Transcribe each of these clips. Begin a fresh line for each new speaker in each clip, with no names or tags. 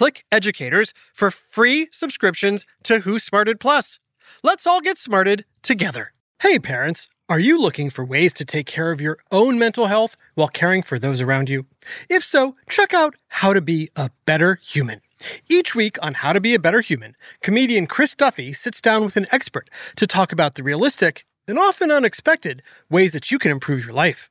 Click Educators for free subscriptions to Who Smarted Plus. Let's all get smarted together. Hey, parents, are you looking for ways to take care of your own mental health while caring for those around you? If so, check out How to Be a Better Human. Each week on How to Be a Better Human, comedian Chris Duffy sits down with an expert to talk about the realistic and often unexpected ways that you can improve your life.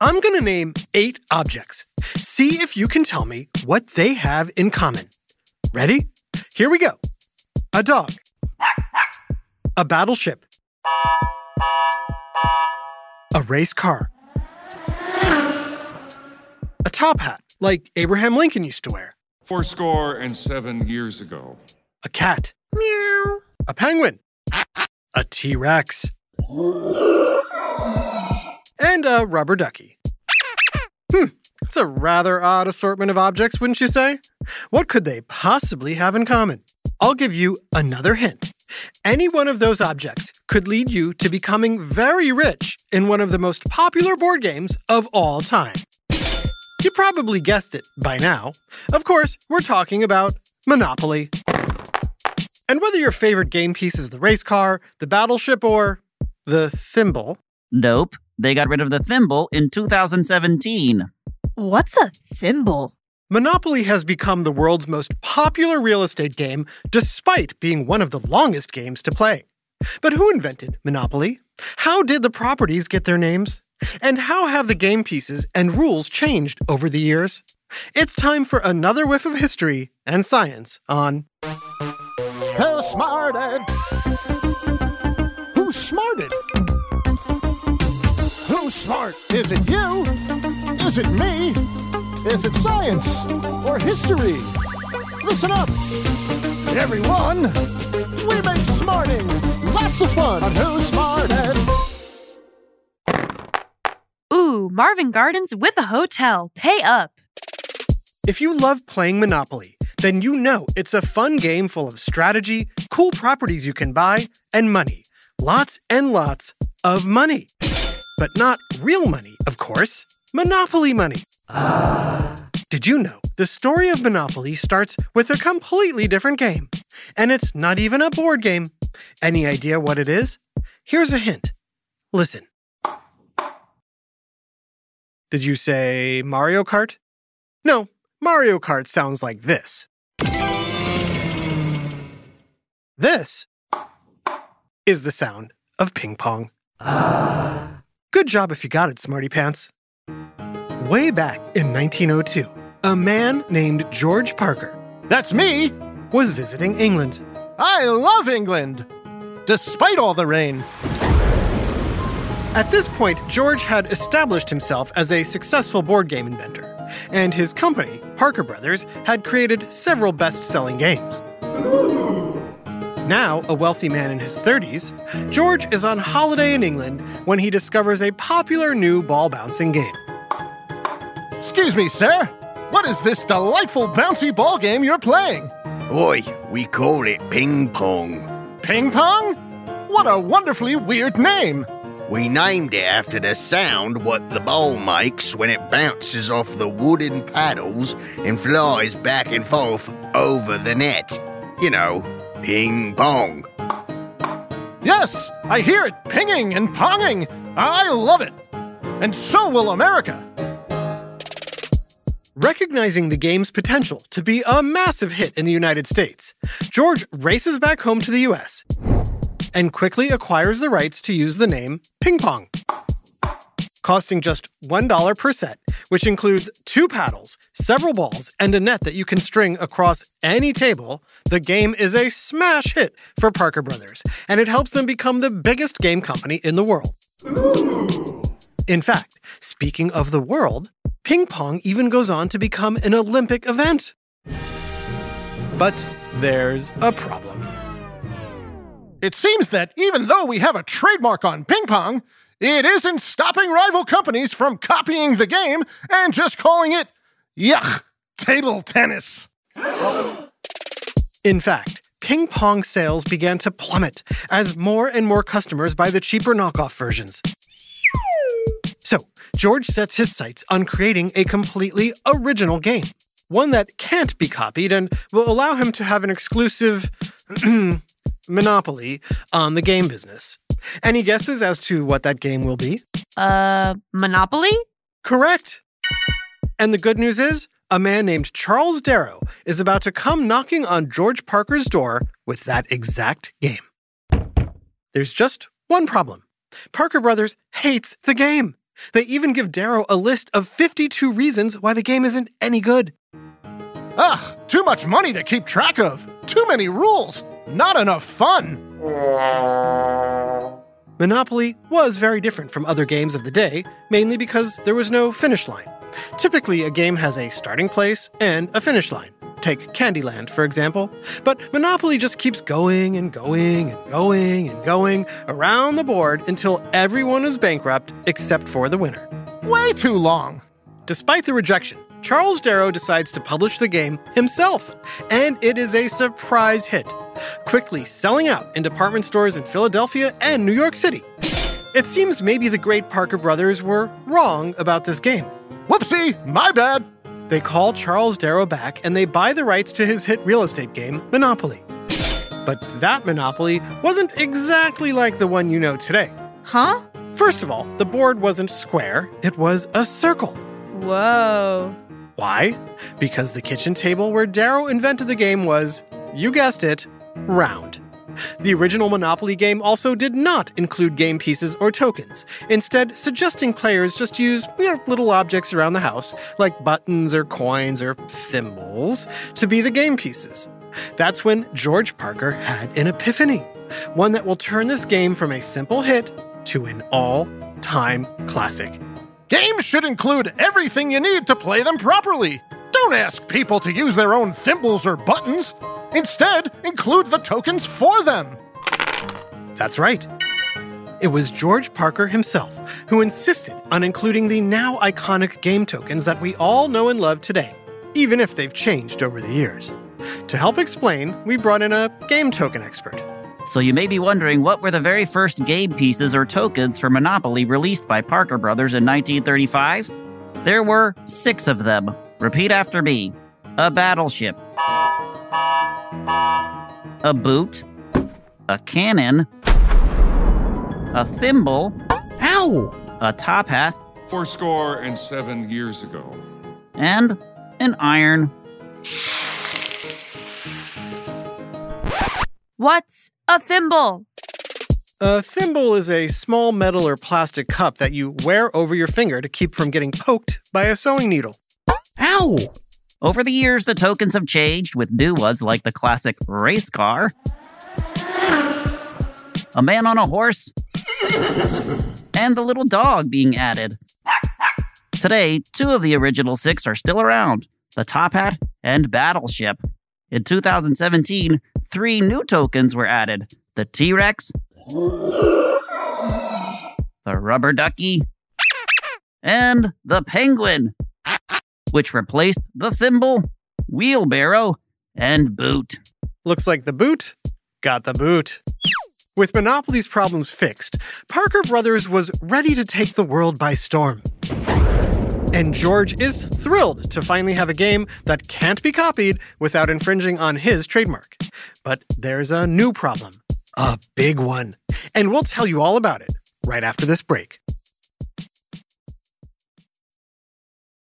I'm going to name eight objects. See if you can tell me what they have in common. Ready? Here we go. A dog. A battleship. A race car. A top hat, like Abraham Lincoln used to wear.
Fourscore and seven years ago.
A cat. Meow. A penguin. A T Rex. And a rubber ducky. Hmm, it's a rather odd assortment of objects, wouldn't you say? What could they possibly have in common? I'll give you another hint. Any one of those objects could lead you to becoming very rich in one of the most popular board games of all time. You probably guessed it by now. Of course, we're talking about Monopoly. And whether your favorite game piece is the race car, the battleship, or the thimble.
Nope. They got rid of the thimble in 2017.
What's a thimble?
Monopoly has become the world's most popular real estate game despite being one of the longest games to play. But who invented Monopoly? How did the properties get their names? And how have the game pieces and rules changed over the years? It's time for another whiff of history and science on
Who smarted? Who smarted? Who's smart? Is it you? Is it me? Is it science or history? Listen up, everyone. We make smarting lots of fun on Who Smarted.
Ooh, Marvin Gardens with a hotel. Pay up.
If you love playing Monopoly, then you know it's a fun game full of strategy, cool properties you can buy, and money. Lots and lots of money. But not real money, of course. Monopoly money. Did you know the story of Monopoly starts with a completely different game? And it's not even a board game. Any idea what it is? Here's a hint. Listen. Did you say Mario Kart? No, Mario Kart sounds like this. This is the sound of ping pong. Good job if you got it, Smarty Pants. Way back in 1902, a man named George Parker
That's me.
was visiting England.
I love England, despite all the rain.
At this point, George had established himself as a successful board game inventor, and his company, Parker Brothers, had created several best selling games. Now, a wealthy man in his 30s, George is on holiday in England when he discovers a popular new ball bouncing game.
Excuse me, sir. What is this delightful bouncy ball game you're playing?
Oi, we call it ping pong.
Ping pong? What a wonderfully weird name.
We named it after the sound what the ball makes when it bounces off the wooden paddles and flies back and forth over the net. You know, ping pong.
Yes, I hear it pinging and ponging. I love it. And so will America.
Recognizing the game's potential to be a massive hit in the United States, George races back home to the US and quickly acquires the rights to use the name Ping Pong. Costing just $1 per set, which includes two paddles, several balls, and a net that you can string across any table, the game is a smash hit for Parker Brothers, and it helps them become the biggest game company in the world. In fact, speaking of the world, ping pong even goes on to become an Olympic event. But there's a problem.
It seems that even though we have a trademark on ping pong, it isn't stopping rival companies from copying the game and just calling it, yuck, table tennis.
In fact, ping pong sales began to plummet as more and more customers buy the cheaper knockoff versions. So, George sets his sights on creating a completely original game, one that can't be copied and will allow him to have an exclusive monopoly on the game business. Any guesses as to what that game will be?
Uh, Monopoly?
Correct. And the good news is, a man named Charles Darrow is about to come knocking on George Parker's door with that exact game. There's just one problem Parker Brothers hates the game. They even give Darrow a list of 52 reasons why the game isn't any good.
Ah, too much money to keep track of. Too many rules. Not enough fun.
Monopoly was very different from other games of the day, mainly because there was no finish line. Typically, a game has a starting place and a finish line. Take Candyland, for example. But Monopoly just keeps going and going and going and going around the board until everyone is bankrupt except for the winner.
Way too long.
Despite the rejection, Charles Darrow decides to publish the game himself, and it is a surprise hit, quickly selling out in department stores in Philadelphia and New York City. It seems maybe the great Parker brothers were wrong about this game.
Whoopsie, my bad.
They call Charles Darrow back and they buy the rights to his hit real estate game, Monopoly. But that Monopoly wasn't exactly like the one you know today.
Huh?
First of all, the board wasn't square, it was a circle.
Whoa.
Why? Because the kitchen table where Darrow invented the game was, you guessed it, round. The original Monopoly game also did not include game pieces or tokens, instead, suggesting players just use you know, little objects around the house, like buttons or coins or thimbles, to be the game pieces. That's when George Parker had an epiphany, one that will turn this game from a simple hit to an all time classic.
Games should include everything you need to play them properly. Don't ask people to use their own thimbles or buttons. Instead, include the tokens for them.
That's right. It was George Parker himself who insisted on including the now iconic game tokens that we all know and love today, even if they've changed over the years. To help explain, we brought in a game token expert.
So you may be wondering what were the very first game pieces or tokens for Monopoly released by Parker Brothers in 1935? There were six of them. Repeat after me a battleship, a boot, a cannon, a thimble, ow, a top hat,
Fourscore and seven years ago.
and an iron.
What's a thimble?
A thimble is a small metal or plastic cup that you wear over your finger to keep from getting poked by a sewing needle.
Ow! Over the years, the tokens have changed with new ones like the classic race car, a man on a horse, and the little dog being added. Today, two of the original six are still around the Top Hat and Battleship. In 2017, three new tokens were added the T Rex, the Rubber Ducky, and the Penguin which replaced the thimble, wheelbarrow, and boot.
Looks like the boot got the boot. With Monopoly's problems fixed, Parker Brothers was ready to take the world by storm. And George is thrilled to finally have a game that can't be copied without infringing on his trademark. But there's a new problem, a big one. And we'll tell you all about it right after this break.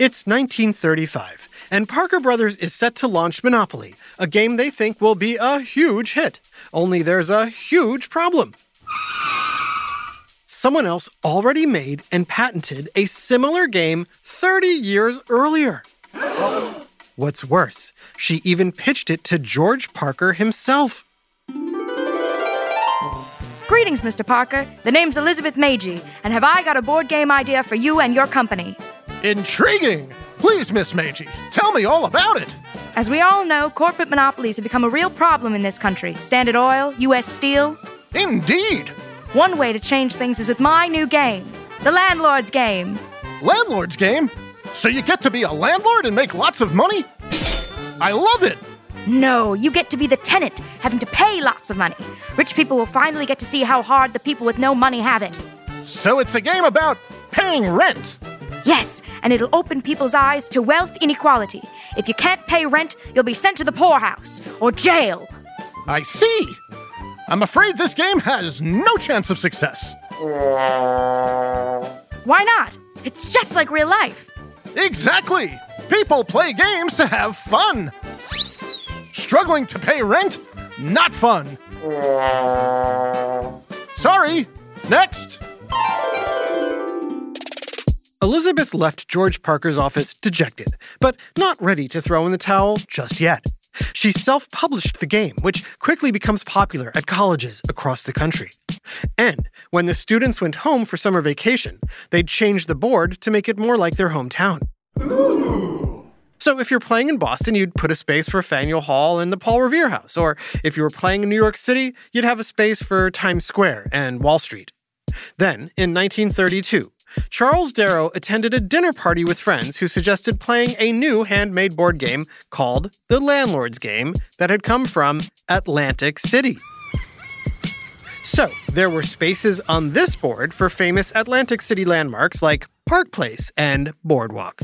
It's 1935, and Parker Brothers is set to launch Monopoly, a game they think will be a huge hit. Only there's a huge problem someone else already made and patented a similar game 30 years earlier. What's worse, she even pitched it to George Parker himself.
Greetings, Mr. Parker. The name's Elizabeth Magie, and have I got a board game idea for you and your company?
Intriguing! Please, Miss Magie, tell me all about it.
As we all know, corporate monopolies have become a real problem in this country. Standard Oil, U.S. Steel.
Indeed!
One way to change things is with my new game, the Landlord's Game.
Landlord's Game? So you get to be a landlord and make lots of money? I love it!
No, you get to be the tenant, having to pay lots of money. Rich people will finally get to see how hard the people with no money have it.
So it's a game about paying rent.
Yes, and it'll open people's eyes to wealth inequality. If you can't pay rent, you'll be sent to the poorhouse or jail.
I see. I'm afraid this game has no chance of success.
Why not? It's just like real life.
Exactly! People play games to have fun. Struggling to pay rent? Not fun. Sorry. Next.
Elizabeth left George Parker's office dejected, but not ready to throw in the towel just yet. She self published the game, which quickly becomes popular at colleges across the country. And when the students went home for summer vacation, they'd change the board to make it more like their hometown. So if you're playing in Boston, you'd put a space for Faneuil Hall and the Paul Revere House. Or if you were playing in New York City, you'd have a space for Times Square and Wall Street. Then, in 1932, Charles Darrow attended a dinner party with friends who suggested playing a new handmade board game called the Landlord's Game that had come from Atlantic City. So, there were spaces on this board for famous Atlantic City landmarks like Park Place and Boardwalk.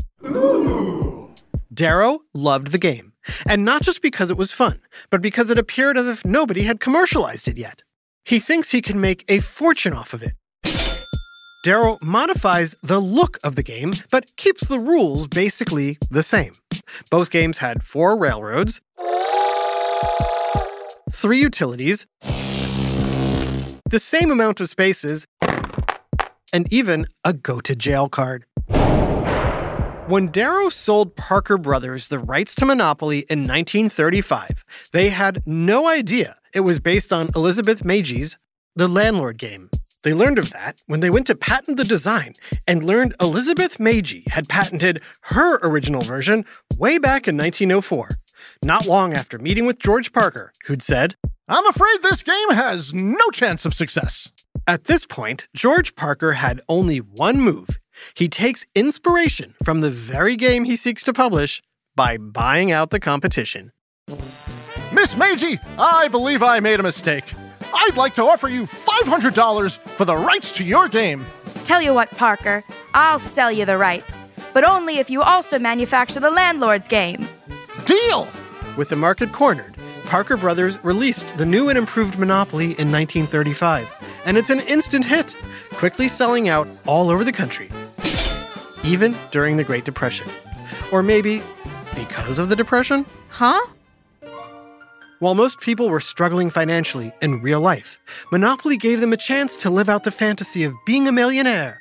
Darrow loved the game, and not just because it was fun, but because it appeared as if nobody had commercialized it yet. He thinks he can make a fortune off of it. Darrow modifies the look of the game, but keeps the rules basically the same. Both games had four railroads, three utilities, the same amount of spaces, and even a go to jail card. When Darrow sold Parker Brothers the rights to Monopoly in 1935, they had no idea it was based on Elizabeth Magie's The Landlord Game. They learned of that when they went to patent the design and learned Elizabeth Magie had patented her original version way back in 1904, not long after meeting with George Parker, who'd said,
I'm afraid this game has no chance of success.
At this point, George Parker had only one move. He takes inspiration from the very game he seeks to publish by buying out the competition.
Miss Magie, I believe I made a mistake. I'd like to offer you $500 for the rights to your game.
Tell you what, Parker, I'll sell you the rights, but only if you also manufacture the landlord's game.
Deal!
With the market cornered, Parker Brothers released the new and improved Monopoly in 1935, and it's an instant hit, quickly selling out all over the country, even during the Great Depression. Or maybe because of the Depression?
Huh?
While most people were struggling financially in real life, Monopoly gave them a chance to live out the fantasy of being a millionaire.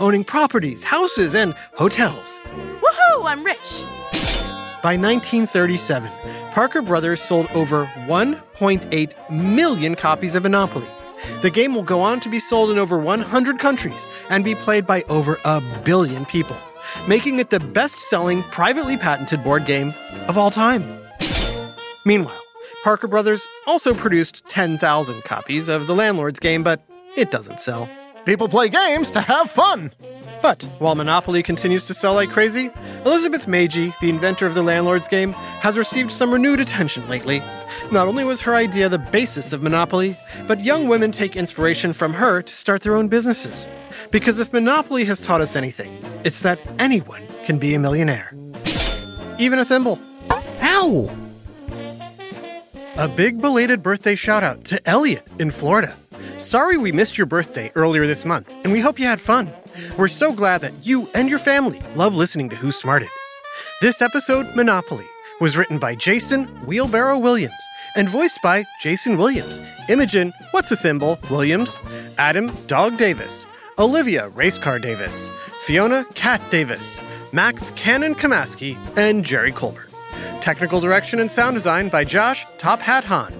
Owning properties, houses, and hotels.
Woohoo, I'm rich!
By 1937, Parker Brothers sold over 1.8 million copies of Monopoly. The game will go on to be sold in over 100 countries and be played by over a billion people, making it the best selling privately patented board game of all time. Meanwhile, Parker Brothers also produced 10,000 copies of the Landlord's game, but it doesn't sell.
People play games to have fun.
But while Monopoly continues to sell like crazy, Elizabeth Magie, the inventor of the Landlord's game, has received some renewed attention lately. Not only was her idea the basis of Monopoly, but young women take inspiration from her to start their own businesses. Because if Monopoly has taught us anything, it's that anyone can be a millionaire. Even a thimble.
Ow!
A big belated birthday shout out to Elliot in Florida. Sorry we missed your birthday earlier this month, and we hope you had fun. We're so glad that you and your family love listening to Who Smarted. This episode, Monopoly, was written by Jason Wheelbarrow Williams and voiced by Jason Williams, Imogen What's a Thimble Williams, Adam Dog Davis, Olivia Racecar Davis, Fiona Cat Davis, Max Cannon Kamaski, and Jerry Colbert. Technical direction and sound design by Josh Top Hat Hahn.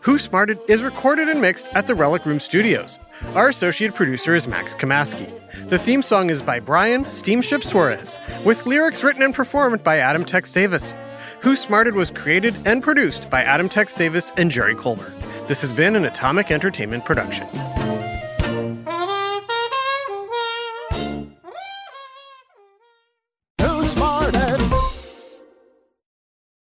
Who Smarted is recorded and mixed at the Relic Room Studios. Our associate producer is Max Kamaski. The theme song is by Brian Steamship Suarez, with lyrics written and performed by Adam Tex Davis. Who Smarted was created and produced by Adam Tex Davis and Jerry Colbert. This has been an Atomic Entertainment production.